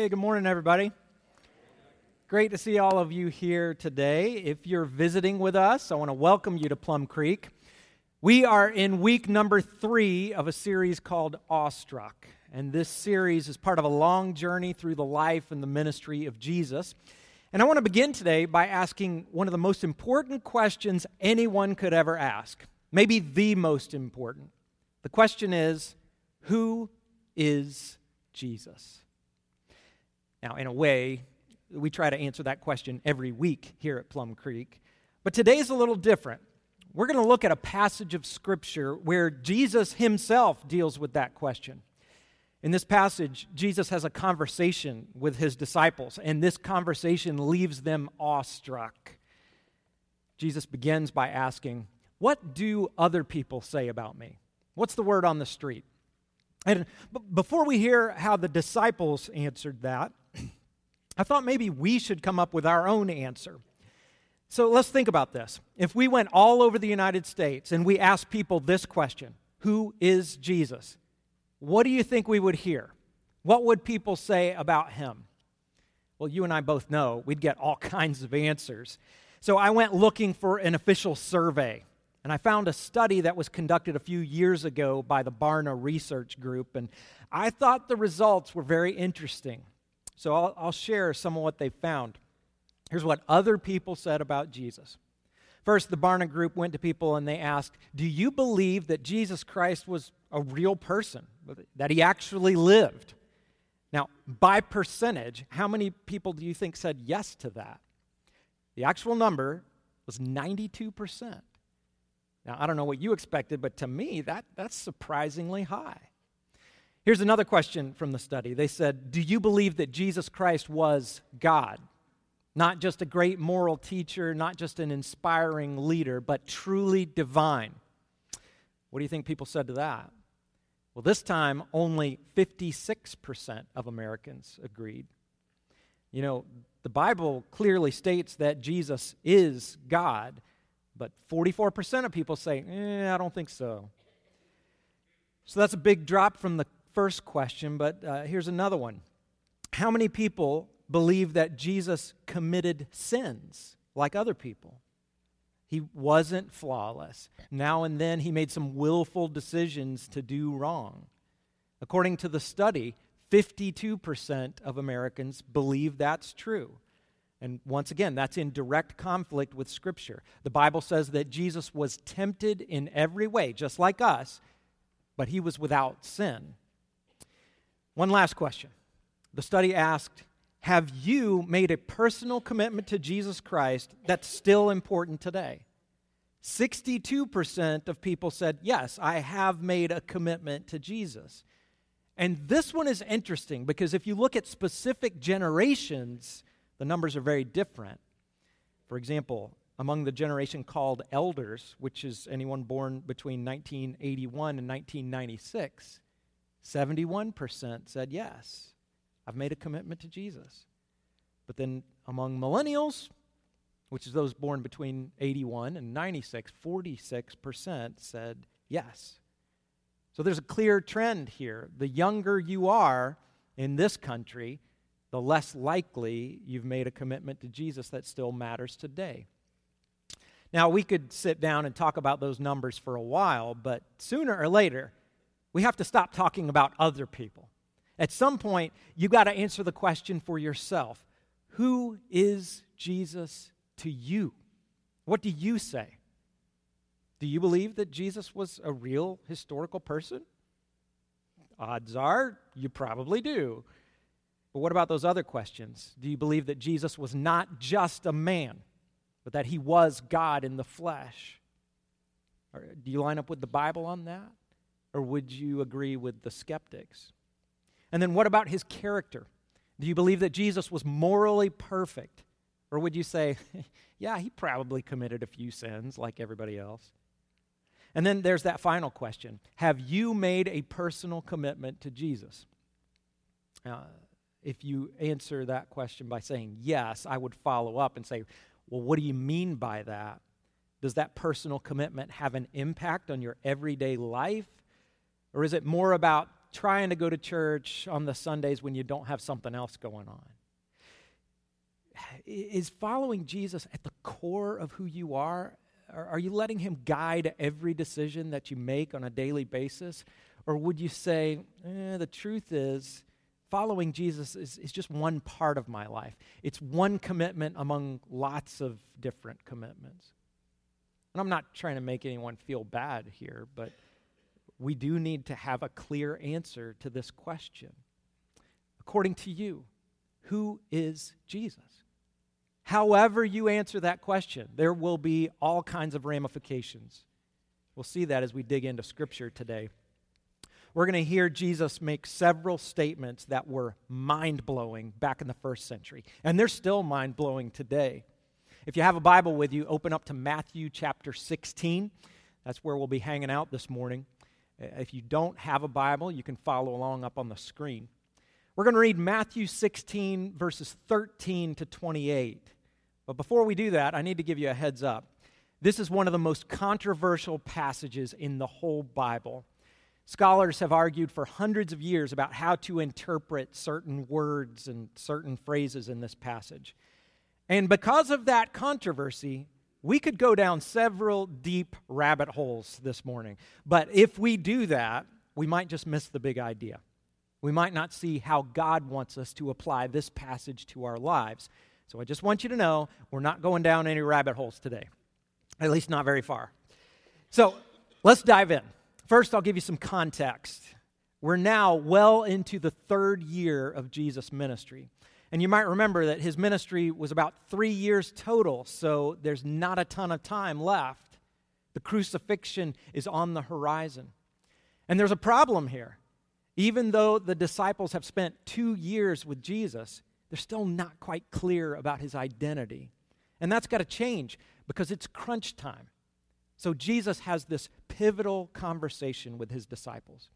Hey, good morning, everybody. Great to see all of you here today. If you're visiting with us, I want to welcome you to Plum Creek. We are in week number three of a series called Awestruck. And this series is part of a long journey through the life and the ministry of Jesus. And I want to begin today by asking one of the most important questions anyone could ever ask, maybe the most important. The question is Who is Jesus? Now, in a way, we try to answer that question every week here at Plum Creek. But today's a little different. We're going to look at a passage of Scripture where Jesus himself deals with that question. In this passage, Jesus has a conversation with his disciples, and this conversation leaves them awestruck. Jesus begins by asking, What do other people say about me? What's the word on the street? And before we hear how the disciples answered that, I thought maybe we should come up with our own answer. So let's think about this. If we went all over the United States and we asked people this question Who is Jesus? What do you think we would hear? What would people say about him? Well, you and I both know we'd get all kinds of answers. So I went looking for an official survey. And I found a study that was conducted a few years ago by the Barna Research Group. And I thought the results were very interesting. So I'll, I'll share some of what they found. Here's what other people said about Jesus. First, the Barna group went to people and they asked, Do you believe that Jesus Christ was a real person, that he actually lived? Now, by percentage, how many people do you think said yes to that? The actual number was 92%. Now, I don't know what you expected, but to me, that, that's surprisingly high. Here's another question from the study. They said, Do you believe that Jesus Christ was God? Not just a great moral teacher, not just an inspiring leader, but truly divine. What do you think people said to that? Well, this time, only 56% of Americans agreed. You know, the Bible clearly states that Jesus is God, but 44% of people say, eh, I don't think so. So that's a big drop from the first question, but uh, here's another one. How many people believe that Jesus committed sins like other people? He wasn't flawless. Now and then he made some willful decisions to do wrong. According to the study, 52% of Americans believe that's true. And once again, that's in direct conflict with Scripture. The Bible says that Jesus was tempted in every way, just like us, but he was without sin. One last question. The study asked Have you made a personal commitment to Jesus Christ that's still important today? 62% of people said, Yes, I have made a commitment to Jesus. And this one is interesting because if you look at specific generations, the numbers are very different. For example, among the generation called elders, which is anyone born between 1981 and 1996, 71% said yes, I've made a commitment to Jesus. But then among millennials, which is those born between 81 and 96, 46% said yes. So there's a clear trend here. The younger you are in this country, the less likely you've made a commitment to Jesus that still matters today. Now, we could sit down and talk about those numbers for a while, but sooner or later, we have to stop talking about other people. At some point, you've got to answer the question for yourself Who is Jesus to you? What do you say? Do you believe that Jesus was a real historical person? Odds are you probably do. But what about those other questions? Do you believe that Jesus was not just a man, but that he was God in the flesh? Or do you line up with the Bible on that? Or would you agree with the skeptics? And then what about his character? Do you believe that Jesus was morally perfect? Or would you say, yeah, he probably committed a few sins like everybody else? And then there's that final question Have you made a personal commitment to Jesus? Uh, if you answer that question by saying yes, I would follow up and say, Well, what do you mean by that? Does that personal commitment have an impact on your everyday life? Or is it more about trying to go to church on the Sundays when you don't have something else going on? Is following Jesus at the core of who you are? Are you letting him guide every decision that you make on a daily basis? Or would you say, eh, the truth is, following Jesus is, is just one part of my life? It's one commitment among lots of different commitments. And I'm not trying to make anyone feel bad here, but we do need to have a clear answer to this question. According to you, who is Jesus? However, you answer that question, there will be all kinds of ramifications. We'll see that as we dig into Scripture today. We're going to hear Jesus make several statements that were mind blowing back in the first century, and they're still mind blowing today. If you have a Bible with you, open up to Matthew chapter 16. That's where we'll be hanging out this morning. Uh, if you don't have a Bible, you can follow along up on the screen. We're going to read Matthew 16, verses 13 to 28. But before we do that, I need to give you a heads up. This is one of the most controversial passages in the whole Bible. Scholars have argued for hundreds of years about how to interpret certain words and certain phrases in this passage. And because of that controversy, we could go down several deep rabbit holes this morning. But if we do that, we might just miss the big idea. We might not see how God wants us to apply this passage to our lives. So I just want you to know we're not going down any rabbit holes today, at least not very far. So let's dive in. First, I'll give you some context. We're now well into the third year of Jesus' ministry. And you might remember that his ministry was about three years total, so there's not a ton of time left. The crucifixion is on the horizon. And there's a problem here. Even though the disciples have spent two years with Jesus, they're still not quite clear about his identity. And that's got to change because it's crunch time. So Jesus has this pivotal conversation with his disciples.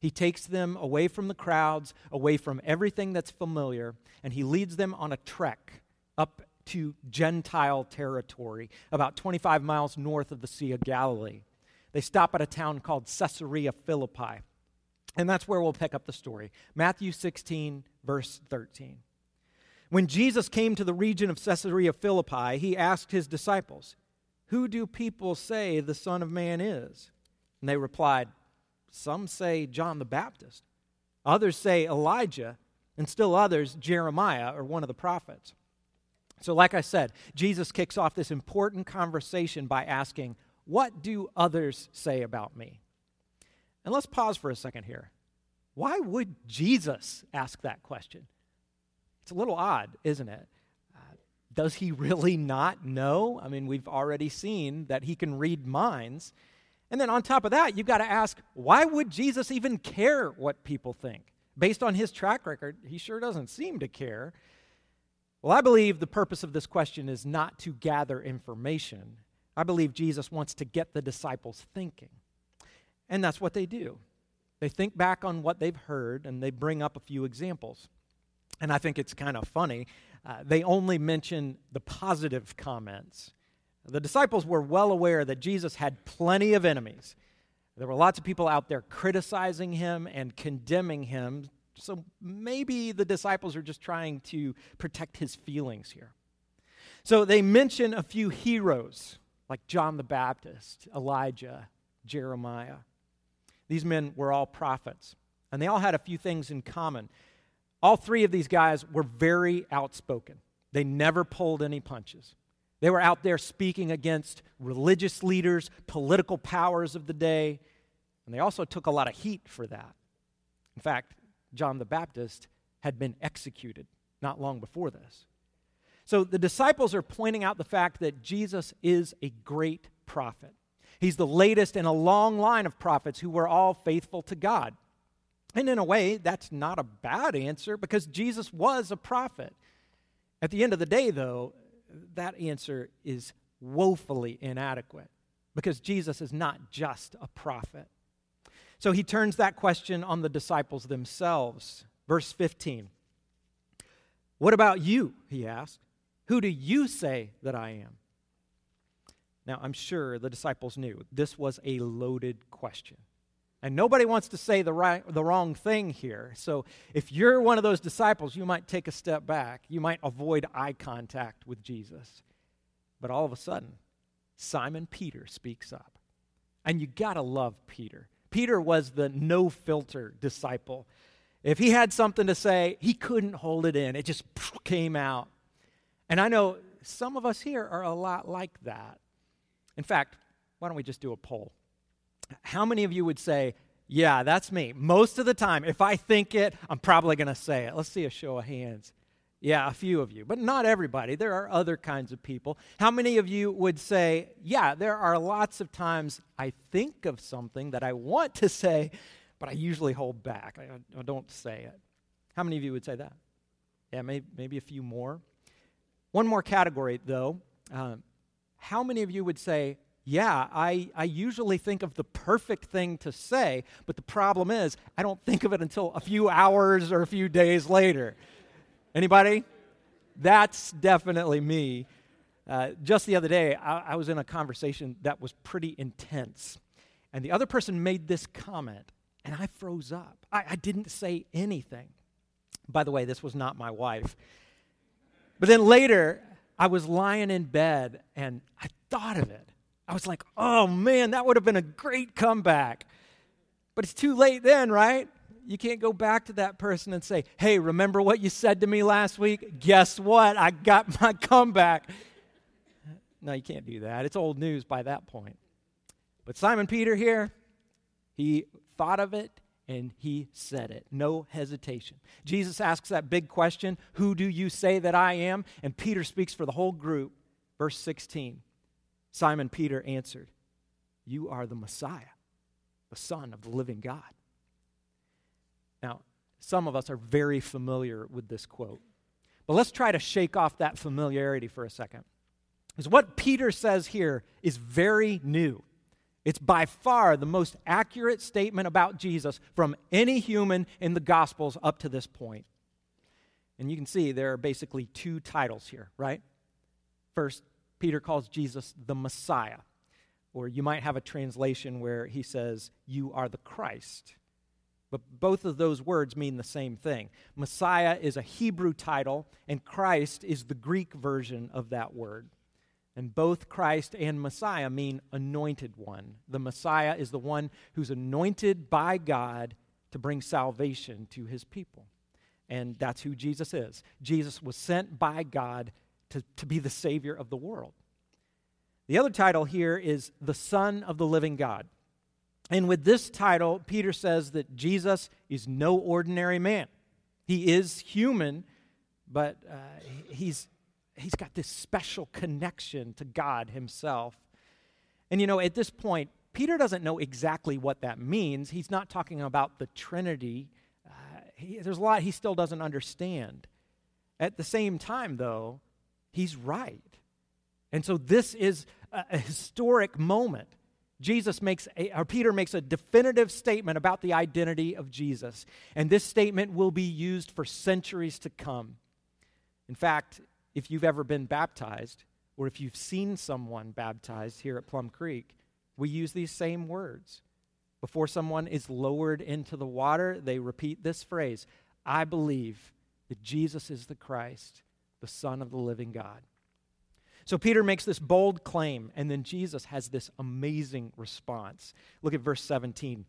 He takes them away from the crowds, away from everything that's familiar, and he leads them on a trek up to Gentile territory, about 25 miles north of the Sea of Galilee. They stop at a town called Caesarea Philippi. And that's where we'll pick up the story. Matthew 16, verse 13. When Jesus came to the region of Caesarea Philippi, he asked his disciples, Who do people say the Son of Man is? And they replied, some say John the Baptist, others say Elijah, and still others Jeremiah or one of the prophets. So, like I said, Jesus kicks off this important conversation by asking, What do others say about me? And let's pause for a second here. Why would Jesus ask that question? It's a little odd, isn't it? Uh, does he really not know? I mean, we've already seen that he can read minds. And then on top of that, you've got to ask why would Jesus even care what people think? Based on his track record, he sure doesn't seem to care. Well, I believe the purpose of this question is not to gather information. I believe Jesus wants to get the disciples thinking. And that's what they do. They think back on what they've heard and they bring up a few examples. And I think it's kind of funny. Uh, they only mention the positive comments the disciples were well aware that Jesus had plenty of enemies. There were lots of people out there criticizing him and condemning him. So maybe the disciples are just trying to protect his feelings here. So they mention a few heroes like John the Baptist, Elijah, Jeremiah. These men were all prophets, and they all had a few things in common. All three of these guys were very outspoken, they never pulled any punches. They were out there speaking against religious leaders, political powers of the day, and they also took a lot of heat for that. In fact, John the Baptist had been executed not long before this. So the disciples are pointing out the fact that Jesus is a great prophet. He's the latest in a long line of prophets who were all faithful to God. And in a way, that's not a bad answer because Jesus was a prophet. At the end of the day, though, that answer is woefully inadequate because Jesus is not just a prophet. So he turns that question on the disciples themselves. Verse 15. What about you? He asked. Who do you say that I am? Now, I'm sure the disciples knew this was a loaded question. And nobody wants to say the, right, the wrong thing here. So if you're one of those disciples, you might take a step back. You might avoid eye contact with Jesus. But all of a sudden, Simon Peter speaks up. And you got to love Peter. Peter was the no filter disciple. If he had something to say, he couldn't hold it in, it just came out. And I know some of us here are a lot like that. In fact, why don't we just do a poll? How many of you would say, Yeah, that's me? Most of the time, if I think it, I'm probably going to say it. Let's see a show of hands. Yeah, a few of you, but not everybody. There are other kinds of people. How many of you would say, Yeah, there are lots of times I think of something that I want to say, but I usually hold back. I, I don't say it. How many of you would say that? Yeah, maybe, maybe a few more. One more category, though. Um, how many of you would say, yeah, I, I usually think of the perfect thing to say, but the problem is I don't think of it until a few hours or a few days later. Anybody? That's definitely me. Uh, just the other day, I, I was in a conversation that was pretty intense, and the other person made this comment, and I froze up. I, I didn't say anything. By the way, this was not my wife. But then later, I was lying in bed and I thought of it. I was like, oh man, that would have been a great comeback. But it's too late then, right? You can't go back to that person and say, hey, remember what you said to me last week? Guess what? I got my comeback. No, you can't do that. It's old news by that point. But Simon Peter here, he thought of it and he said it. No hesitation. Jesus asks that big question Who do you say that I am? And Peter speaks for the whole group. Verse 16 Simon Peter answered, You are the Messiah, the Son of the living God. Now, some of us are very familiar with this quote. But let's try to shake off that familiarity for a second. Because what Peter says here is very new. It's by far the most accurate statement about Jesus from any human in the Gospels up to this point. And you can see there are basically two titles here, right? First, Peter calls Jesus the Messiah. Or you might have a translation where he says, You are the Christ. But both of those words mean the same thing. Messiah is a Hebrew title, and Christ is the Greek version of that word. And both Christ and Messiah mean anointed one. The Messiah is the one who's anointed by God to bring salvation to his people. And that's who Jesus is. Jesus was sent by God to, to be the Savior of the world. The other title here is the Son of the Living God. And with this title, Peter says that Jesus is no ordinary man. He is human, but uh, he's he's got this special connection to God himself. And you know, at this point, Peter doesn't know exactly what that means. He's not talking about the Trinity. Uh, he, there's a lot he still doesn't understand. At the same time, though, he's right. And so this is a, historic moment. Jesus makes a, or Peter makes a definitive statement about the identity of Jesus. And this statement will be used for centuries to come. In fact, if you've ever been baptized, or if you've seen someone baptized here at Plum Creek, we use these same words. Before someone is lowered into the water, they repeat this phrase I believe that Jesus is the Christ, the Son of the living God. So Peter makes this bold claim, and then Jesus has this amazing response. Look at verse 17.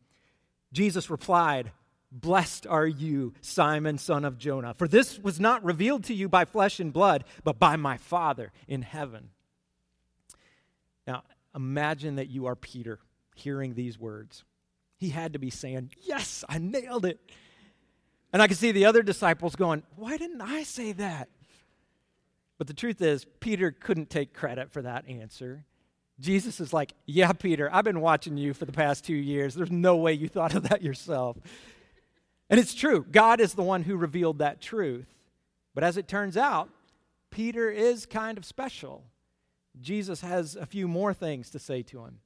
Jesus replied, Blessed are you, Simon, son of Jonah, for this was not revealed to you by flesh and blood, but by my Father in heaven. Now, imagine that you are Peter hearing these words. He had to be saying, Yes, I nailed it. And I can see the other disciples going, Why didn't I say that? But the truth is, Peter couldn't take credit for that answer. Jesus is like, Yeah, Peter, I've been watching you for the past two years. There's no way you thought of that yourself. And it's true. God is the one who revealed that truth. But as it turns out, Peter is kind of special. Jesus has a few more things to say to him.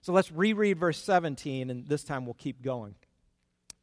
So let's reread verse 17, and this time we'll keep going.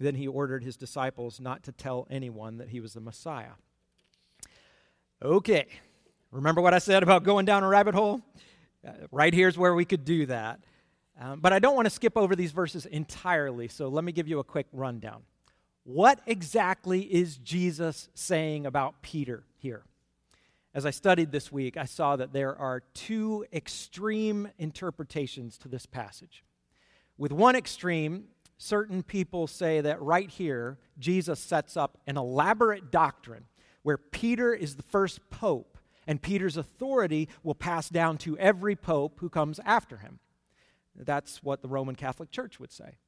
Then he ordered his disciples not to tell anyone that he was the Messiah. Okay, remember what I said about going down a rabbit hole? Uh, right here's where we could do that. Um, but I don't want to skip over these verses entirely, so let me give you a quick rundown. What exactly is Jesus saying about Peter here? As I studied this week, I saw that there are two extreme interpretations to this passage. With one extreme, certain people say that right here, Jesus sets up an elaborate doctrine where Peter is the first pope, and Peter's authority will pass down to every pope who comes after him. That's what the Roman Catholic Church would say.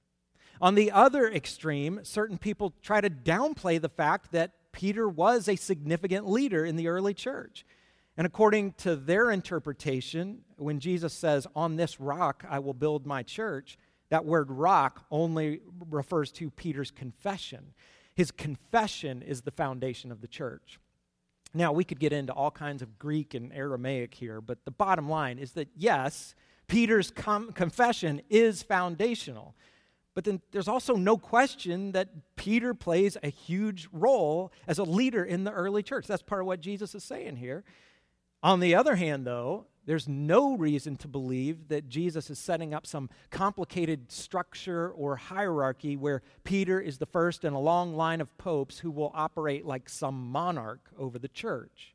On the other extreme, certain people try to downplay the fact that Peter was a significant leader in the early church. And according to their interpretation, when Jesus says, On this rock I will build my church, that word rock only refers to Peter's confession. His confession is the foundation of the church. Now, we could get into all kinds of Greek and Aramaic here, but the bottom line is that yes, Peter's com- confession is foundational. But then there's also no question that Peter plays a huge role as a leader in the early church. That's part of what Jesus is saying here. On the other hand, though, there's no reason to believe that Jesus is setting up some complicated structure or hierarchy where Peter is the first in a long line of popes who will operate like some monarch over the church.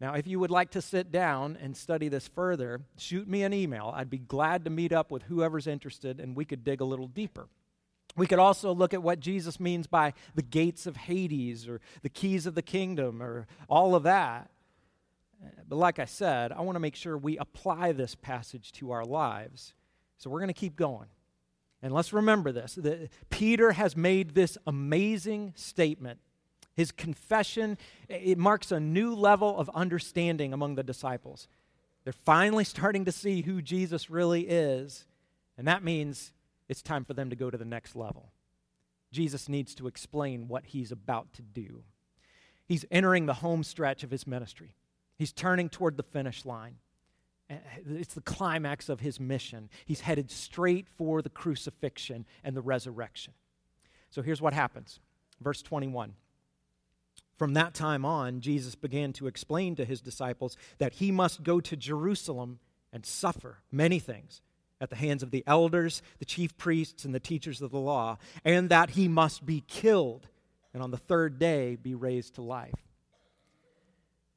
Now, if you would like to sit down and study this further, shoot me an email. I'd be glad to meet up with whoever's interested and we could dig a little deeper. We could also look at what Jesus means by the gates of Hades or the keys of the kingdom or all of that. But like I said, I want to make sure we apply this passage to our lives. So we're going to keep going. And let's remember this that Peter has made this amazing statement his confession, it marks a new level of understanding among the disciples. They're finally starting to see who Jesus really is, and that means it's time for them to go to the next level. Jesus needs to explain what he's about to do. He's entering the home stretch of his ministry. He's turning toward the finish line. Eh, eh, it's the climax of his mission. He's headed straight for the crucifixion and the resurrection. So here's what happens. Verse 21. From that time on, Jesus began to explain to his disciples that he must go to Jerusalem and suffer many things at the hands of the elders, the chief priests, and the teachers of the law, and that he must be killed and on the third day be raised to life.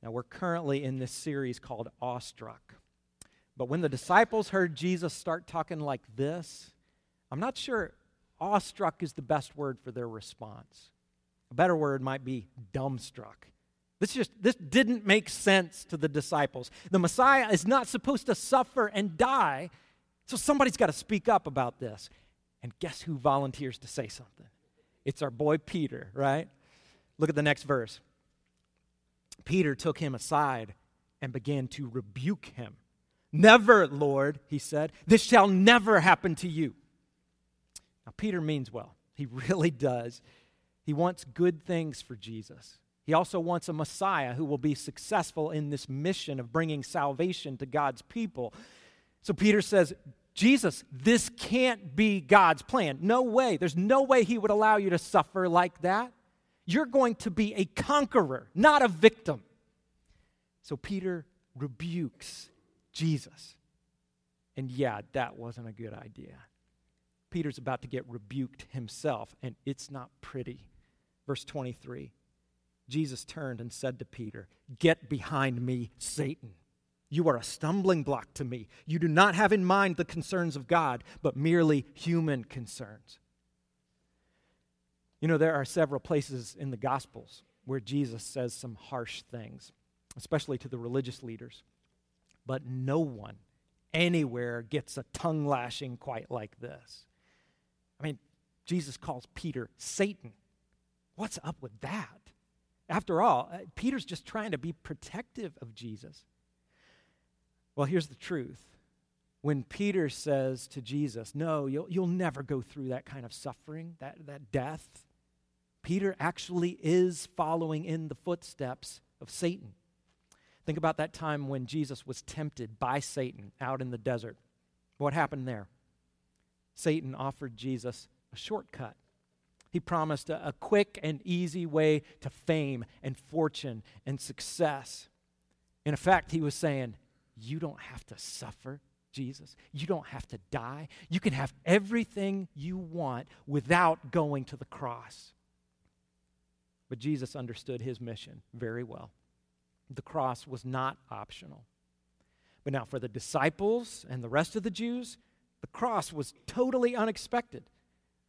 Now, we're currently in this series called Awestruck. But when the disciples heard Jesus start talking like this, I'm not sure awestruck is the best word for their response. A better word might be dumbstruck. This just this didn't make sense to the disciples. The Messiah is not supposed to suffer and die, so somebody's got to speak up about this. And guess who volunteers to say something? It's our boy Peter, right? Look at the next verse. Peter took him aside and began to rebuke him. Never, Lord, he said, this shall never happen to you. Now, Peter means well. He really does. He wants good things for Jesus. He also wants a Messiah who will be successful in this mission of bringing salvation to God's people. So Peter says, Jesus, this can't be God's plan. No way. There's no way he would allow you to suffer like that. You're going to be a conqueror, not a victim. So Peter rebukes Jesus. And yeah, that wasn't a good idea. Peter's about to get rebuked himself, and it's not pretty. Verse 23 Jesus turned and said to Peter, Get behind me, Satan. You are a stumbling block to me. You do not have in mind the concerns of God, but merely human concerns. You know, there are several places in the Gospels where Jesus says some harsh things, especially to the religious leaders. But no one anywhere gets a tongue lashing quite like this. I mean, Jesus calls Peter Satan. What's up with that? After all, uh, Peter's just trying to be protective of Jesus. Well, here's the truth when Peter says to Jesus, No, you'll, you'll never go through that kind of suffering, that, that death. Peter actually is following in the footsteps of Satan. Think about that time when Jesus was tempted by Satan out in the desert. What happened there? Satan offered Jesus a shortcut. He promised a, a, quick and easy way to fame and fortune and success. In effect, he was saying, You don't have to suffer, Jesus. You don't have to die. You can have everything you want without going to the cross. But Jesus understood his mission very well. The cross was not optional. But now, for the disciples and the rest of the Jews, the cross was totally unexpected.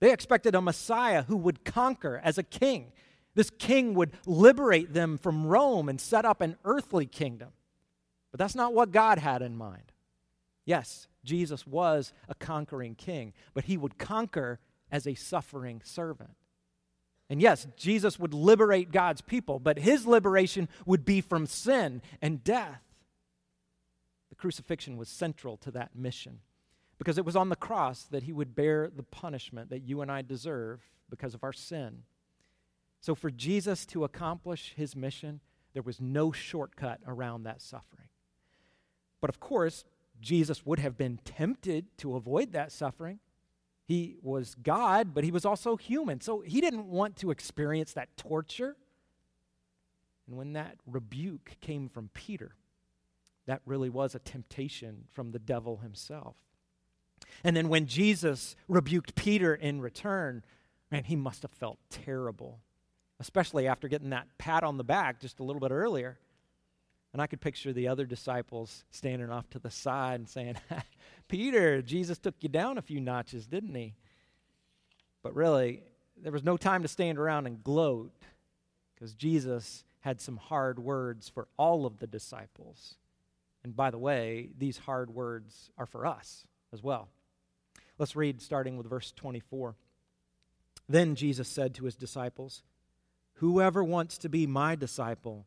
They expected a Messiah who would conquer as a king. This king would liberate them from Rome and set up an earthly kingdom. But that's not what God had in mind. Yes, Jesus was a conquering king, but he would conquer as a suffering servant. And yes, Jesus would liberate God's people, but his liberation would be from sin and death. The crucifixion was central to that mission because it was on the cross that he would bear the punishment that you and I deserve because of our sin. So, for Jesus to accomplish his mission, there was no shortcut around that suffering. But of course, Jesus would have been tempted to avoid that suffering. He was God, but he was also human. So he didn't want to experience that torture. And when that rebuke came from Peter, that really was a temptation from the devil himself. And then when Jesus rebuked Peter in return, man, he must have felt terrible, especially after getting that pat on the back just a little bit earlier. And I could picture the other disciples standing off to the side and saying, Peter, Jesus took you down a few notches, didn't he? But really, there was no time to stand around and gloat because Jesus had some hard words for all of the disciples. And by the way, these hard words are for us as well. Let's read starting with verse 24. Then Jesus said to his disciples, Whoever wants to be my disciple,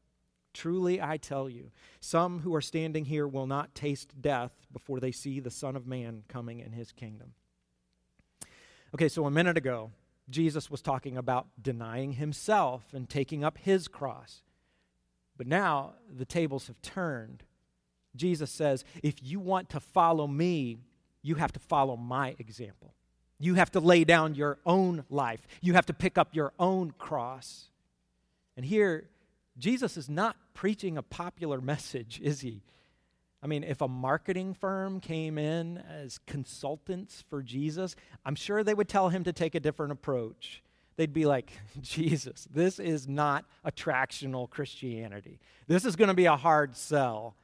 Truly, I tell you, some who are standing here will not taste death before they see the Son of Man coming in his kingdom. Okay, so a minute ago, Jesus was talking about denying himself and taking up his cross. But now the tables have turned. Jesus says, if you want to follow me, you have to follow my example. You have to lay down your own life. You have to pick up your own cross. And here, Jesus is not preaching a popular message, is he? I mean, if a marketing firm came in as consultants for Jesus, I'm sure they would tell him to take a different approach. They'd be like, Jesus, this is not attractional Christianity. This is going to be a hard sell.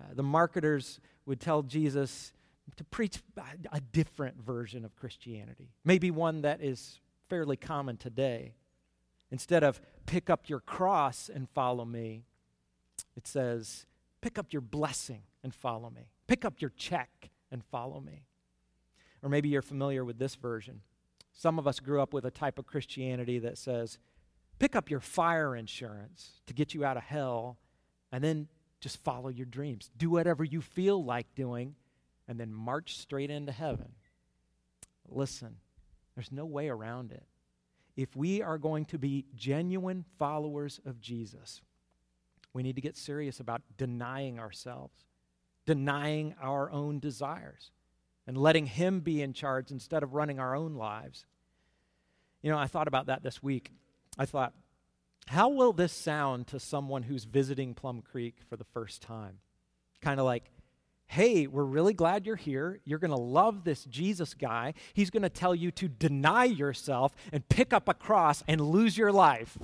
Uh, the marketers would tell Jesus to preach a different version of Christianity, maybe one that is fairly common today. Instead of pick up your cross and follow me, it says, pick up your blessing and follow me. Pick up your check and follow me. Or maybe you're familiar with this version. Some of us grew up with a type of Christianity that says, pick up your fire insurance to get you out of hell, and then just follow your dreams. Do whatever you feel like doing, and then march straight into heaven. Listen, there's no way around it if we are going to be genuine followers of Jesus, we need to get serious about denying ourselves, denying our own desires, and letting Him be in charge instead of running our own lives. You know, I thought about that this week. I thought, how will this sound to someone who's visiting Plum Creek for the first time? Kind of like, hey, we're really glad you're here. You're going to love this Jesus guy. He's going to tell you to deny yourself and pick up a cross and lose your life.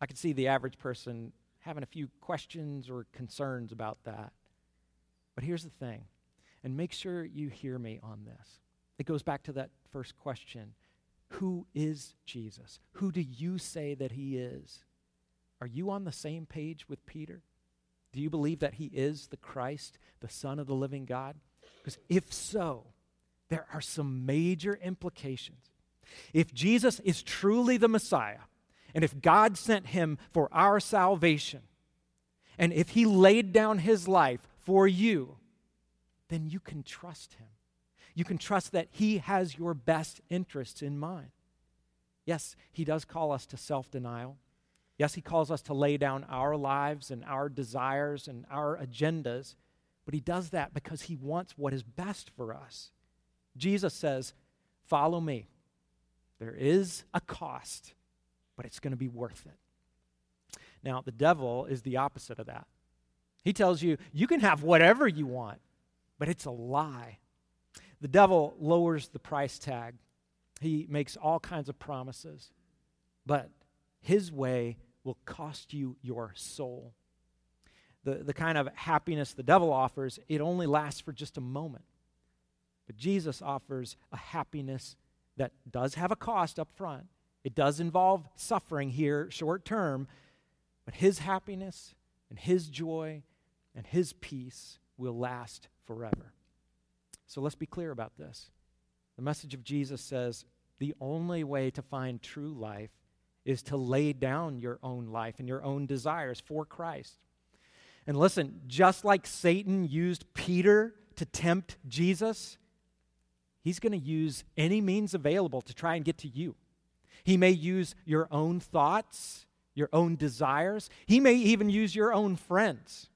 I can see the average person having a few questions or concerns about that. But here's the thing, and make sure you hear me on this. It goes back to that first question Who is Jesus? Who do you say that he is? Are you on the same page with Peter? Do you believe that he is the Christ, the Son of the living God? Because if so, there are some major implications. If Jesus is truly the Messiah, and if God sent him for our salvation, and if he laid down his life for you, then you can trust him. You can trust that he has your best interests in mind. Yes, he does call us to self denial. Yes, he calls us to lay down our lives and our desires and our agendas, but he does that because he wants what is best for us. Jesus says, Follow me. There is a cost, but it's going to be worth it. Now, the devil is the opposite of that. He tells you, you can have whatever you want, but it's a lie. The devil lowers the price tag, he makes all kinds of promises, but his way will cost you your soul. The, the kind of happiness the devil offers, it only lasts for just a moment. But Jesus offers a happiness that does have a cost up front. It does involve suffering here short term, but his happiness and his joy and his peace will last forever. So let's be clear about this. The message of Jesus says the only way to find true life is to lay down your own life and your own desires for Christ. And listen, just like Satan used Peter to tempt Jesus, he's going to use any means available to try and get to you. He may use your own thoughts, your own desires. He may even use your own friends.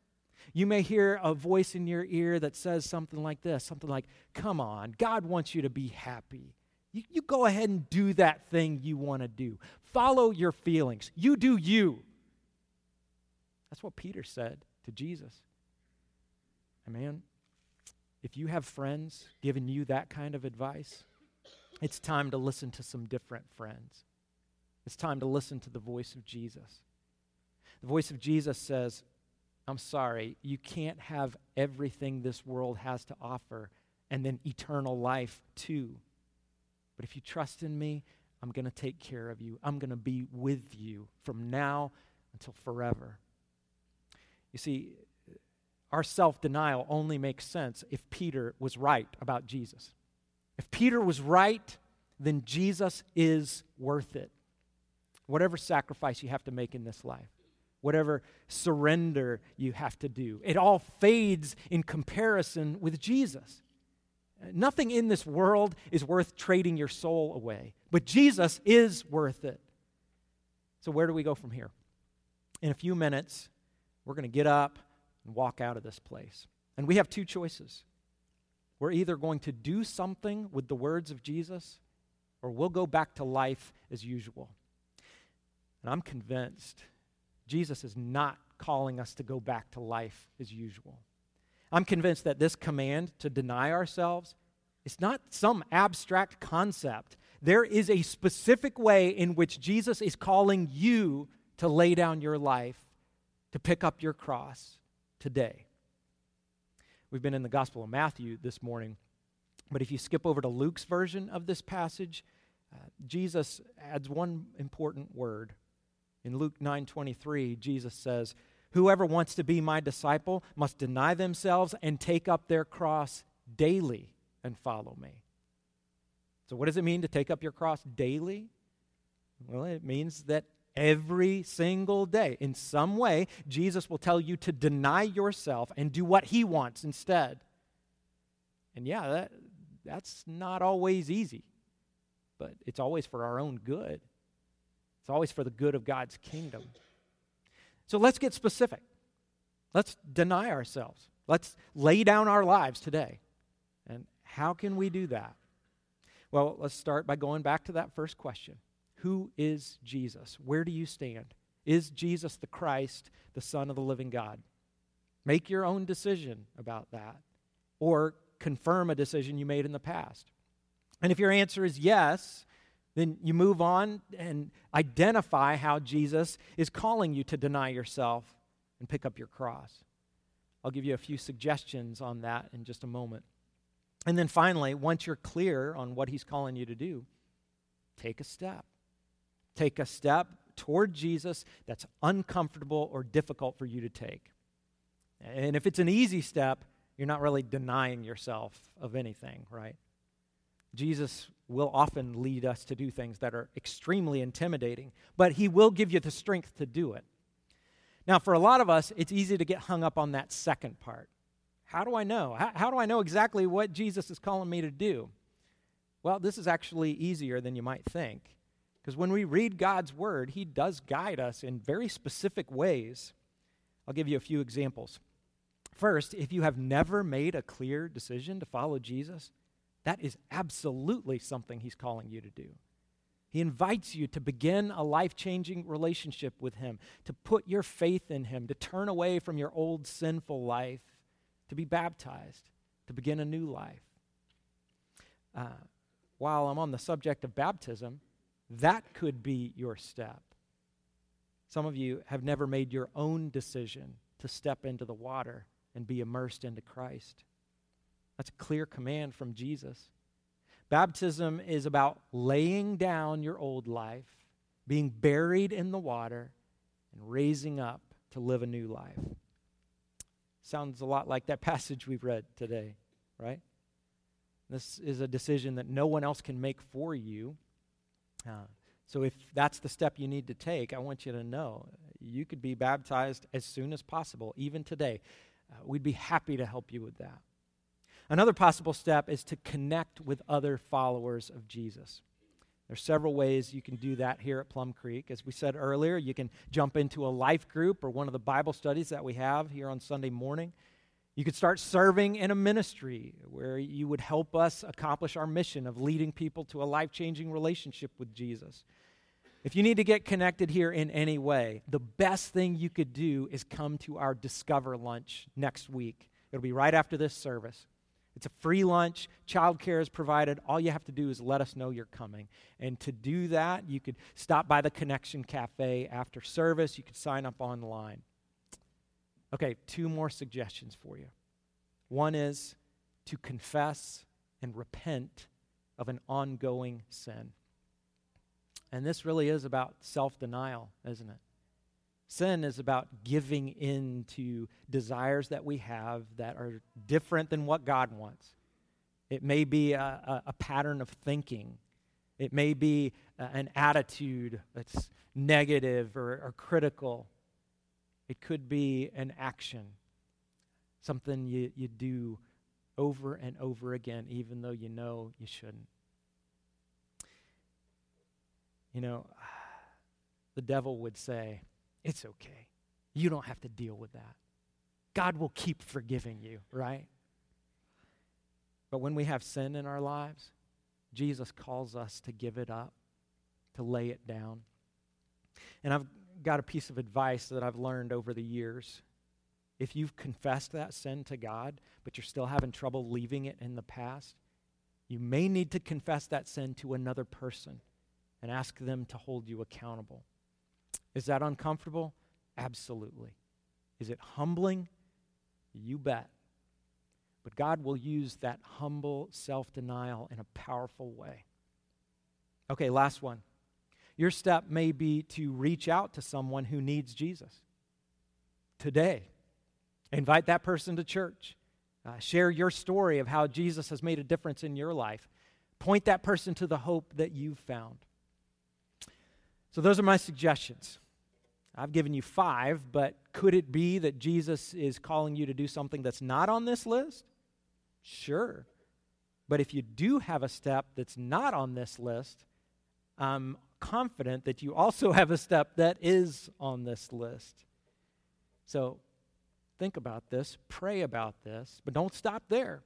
You may hear a voice in your ear that says something like this something like, Come on, God wants you to be happy. You, you go ahead and do that thing you want to do. Follow your feelings. You do you. That's what Peter said to Jesus. And man, if you have friends giving you that kind of advice, it's time to listen to some different friends. It's time to listen to the voice of Jesus. The voice of Jesus says, I'm sorry, you can't have everything this world has to offer and then eternal life too. But if you trust in me, I'm going to take care of you. I'm going to be with you from now until forever. You see, our self denial only makes sense if Peter was right about Jesus. If Peter was right, then Jesus is worth it. Whatever sacrifice you have to make in this life, whatever surrender you have to do, it all fades in comparison with Jesus. Nothing in this world is worth trading your soul away, but Jesus is worth it. So, where do we go from here? In a few minutes, we're going to get up and walk out of this place. And we have two choices. We're either going to do something with the words of Jesus, or we'll go back to life as usual. And I'm convinced Jesus is not calling us to go back to life as usual. I'm convinced that this command to deny ourselves is not some abstract concept. There is a specific way in which Jesus is calling you to lay down your life, to pick up your cross today. We've been in the Gospel of Matthew this morning, but if you skip over to Luke's version of this passage, uh, Jesus adds one important word. In Luke 9:23, Jesus says, Whoever wants to be my disciple must deny themselves and take up their cross daily and follow me. So, what does it mean to take up your cross daily? Well, it means that every single day, in some way, Jesus will tell you to deny yourself and do what he wants instead. And yeah, that, that's not always easy, but it's always for our own good. It's always for the good of God's kingdom. So let's get specific. Let's deny ourselves. Let's lay down our lives today. And how can we do that? Well, let's start by going back to that first question Who is Jesus? Where do you stand? Is Jesus the Christ, the Son of the living God? Make your own decision about that, or confirm a decision you made in the past. And if your answer is yes, then you move on and identify how Jesus is calling you to deny yourself and pick up your cross. I'll give you a few suggestions on that in just a moment. And then finally, once you're clear on what He's calling you to do, take a step. Take a step toward Jesus that's uncomfortable or difficult for you to take. And if it's an easy step, you're not really denying yourself of anything, right? Jesus will often lead us to do things that are extremely intimidating, but he will give you the strength to do it. Now, for a lot of us, it's easy to get hung up on that second part. How do I know? How, how, do I know exactly what Jesus is calling me to do? Well, this is actually easier than you might think. Because when we read God's word, he does guide us in very specific ways. I'll give you a few examples. First, if you have never made a clear decision to follow Jesus, that is absolutely something he's calling you to do. He invites you to begin a life changing relationship with him, to put your faith in him, to turn away from your old sinful life, to be baptized, to begin a new life. Uh, while I'm on the subject of baptism, that could be your step. Some of you have never made your own decision to step into the water and be immersed into Christ. That's a clear command from Jesus. Baptism is about laying down your old life, being buried in the water, and raising up to live a new life. Sounds a lot like that passage we've read today, right? This is a decision that no one else can make for you. Uh, so, if that's the step you need to take, I want you to know you could be baptized as soon as possible, even today. Uh, we'd be happy to help you with that. Another possible step is to connect with other followers of Jesus. There's several ways you can do that here at Plum Creek. As we said earlier, you can jump into a life group or one of the Bible studies that we have here on Sunday morning. You could start serving in a ministry where you would help us accomplish our mission of leading people to a life changing relationship with Jesus. If you need to get connected here in any way, the best thing you could do is come to our Discover lunch next week. It'll be right after this service. It's a free lunch. Childcare is provided. All you have to do is let us know you're coming. And to do that, you could stop by the Connection Cafe after service. You could sign up online. Okay, two more suggestions for you. One is to confess and repent of an ongoing sin. And this really is about self denial, isn't it? Sin is about giving in to desires that we have that are different than what God wants. It may be a, a, a pattern of thinking, it may be an attitude that's negative or, or critical. It could be an action, something you, you do over and over again, even though you know you shouldn't. You know, the devil would say, it's okay. You don't have to deal with that. God will keep forgiving you, right? But when we have sin in our lives, Jesus calls us to give it up, to lay it down. And I've got a piece of advice that I've learned over the years. If you've confessed that sin to God, but you're still having trouble leaving it in the past, you may need to confess that sin to another person and ask them to hold you accountable. Is that uncomfortable? Absolutely. Is it humbling? You bet. But God will use that humble self denial in a powerful way. Okay, last one. Your step may be to reach out to someone who needs Jesus today. Invite that person to church. Uh, share your story of how Jesus has made a difference in your life. Point that person to the hope that you've found. So, those are my suggestions. I've given you five, but could it be that Jesus is calling you to do something that's not on this list? Sure. But if you do have a step that's not on this list, I'm confident that you also have a step that is on this list. So think about this, pray about this, but don't stop there.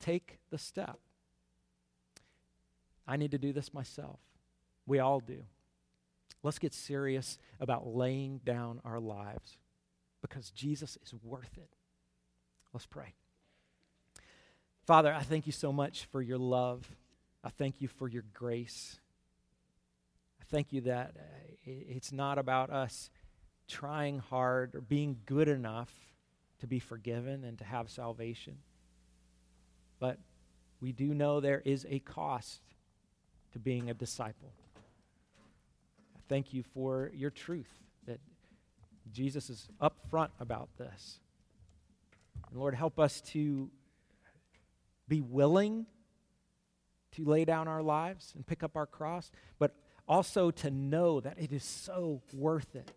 Take the step. I need to do this myself. We all do. Let's get serious about laying down our lives because Jesus is worth it. Let's pray. Father, I thank you so much for your love. I thank you for your grace. I thank you that uh, it's not about us trying hard or being good enough to be forgiven and to have salvation. But we do know there is a cost to being a disciple. Thank you for your truth that Jesus is upfront about this. And Lord, help us to be willing to lay down our lives and pick up our cross, but also to know that it is so worth it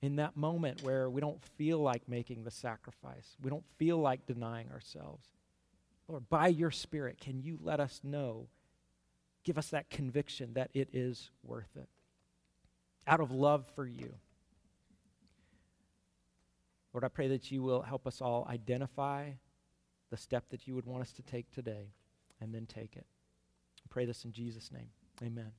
in that moment where we don't feel like making the sacrifice, we don't feel like denying ourselves. Lord, by your Spirit, can you let us know, give us that conviction that it is worth it out of love for you? Lord, I pray that you will help us all identify the step that you would want us to take today and then take it. I pray this in Jesus' name. Amen.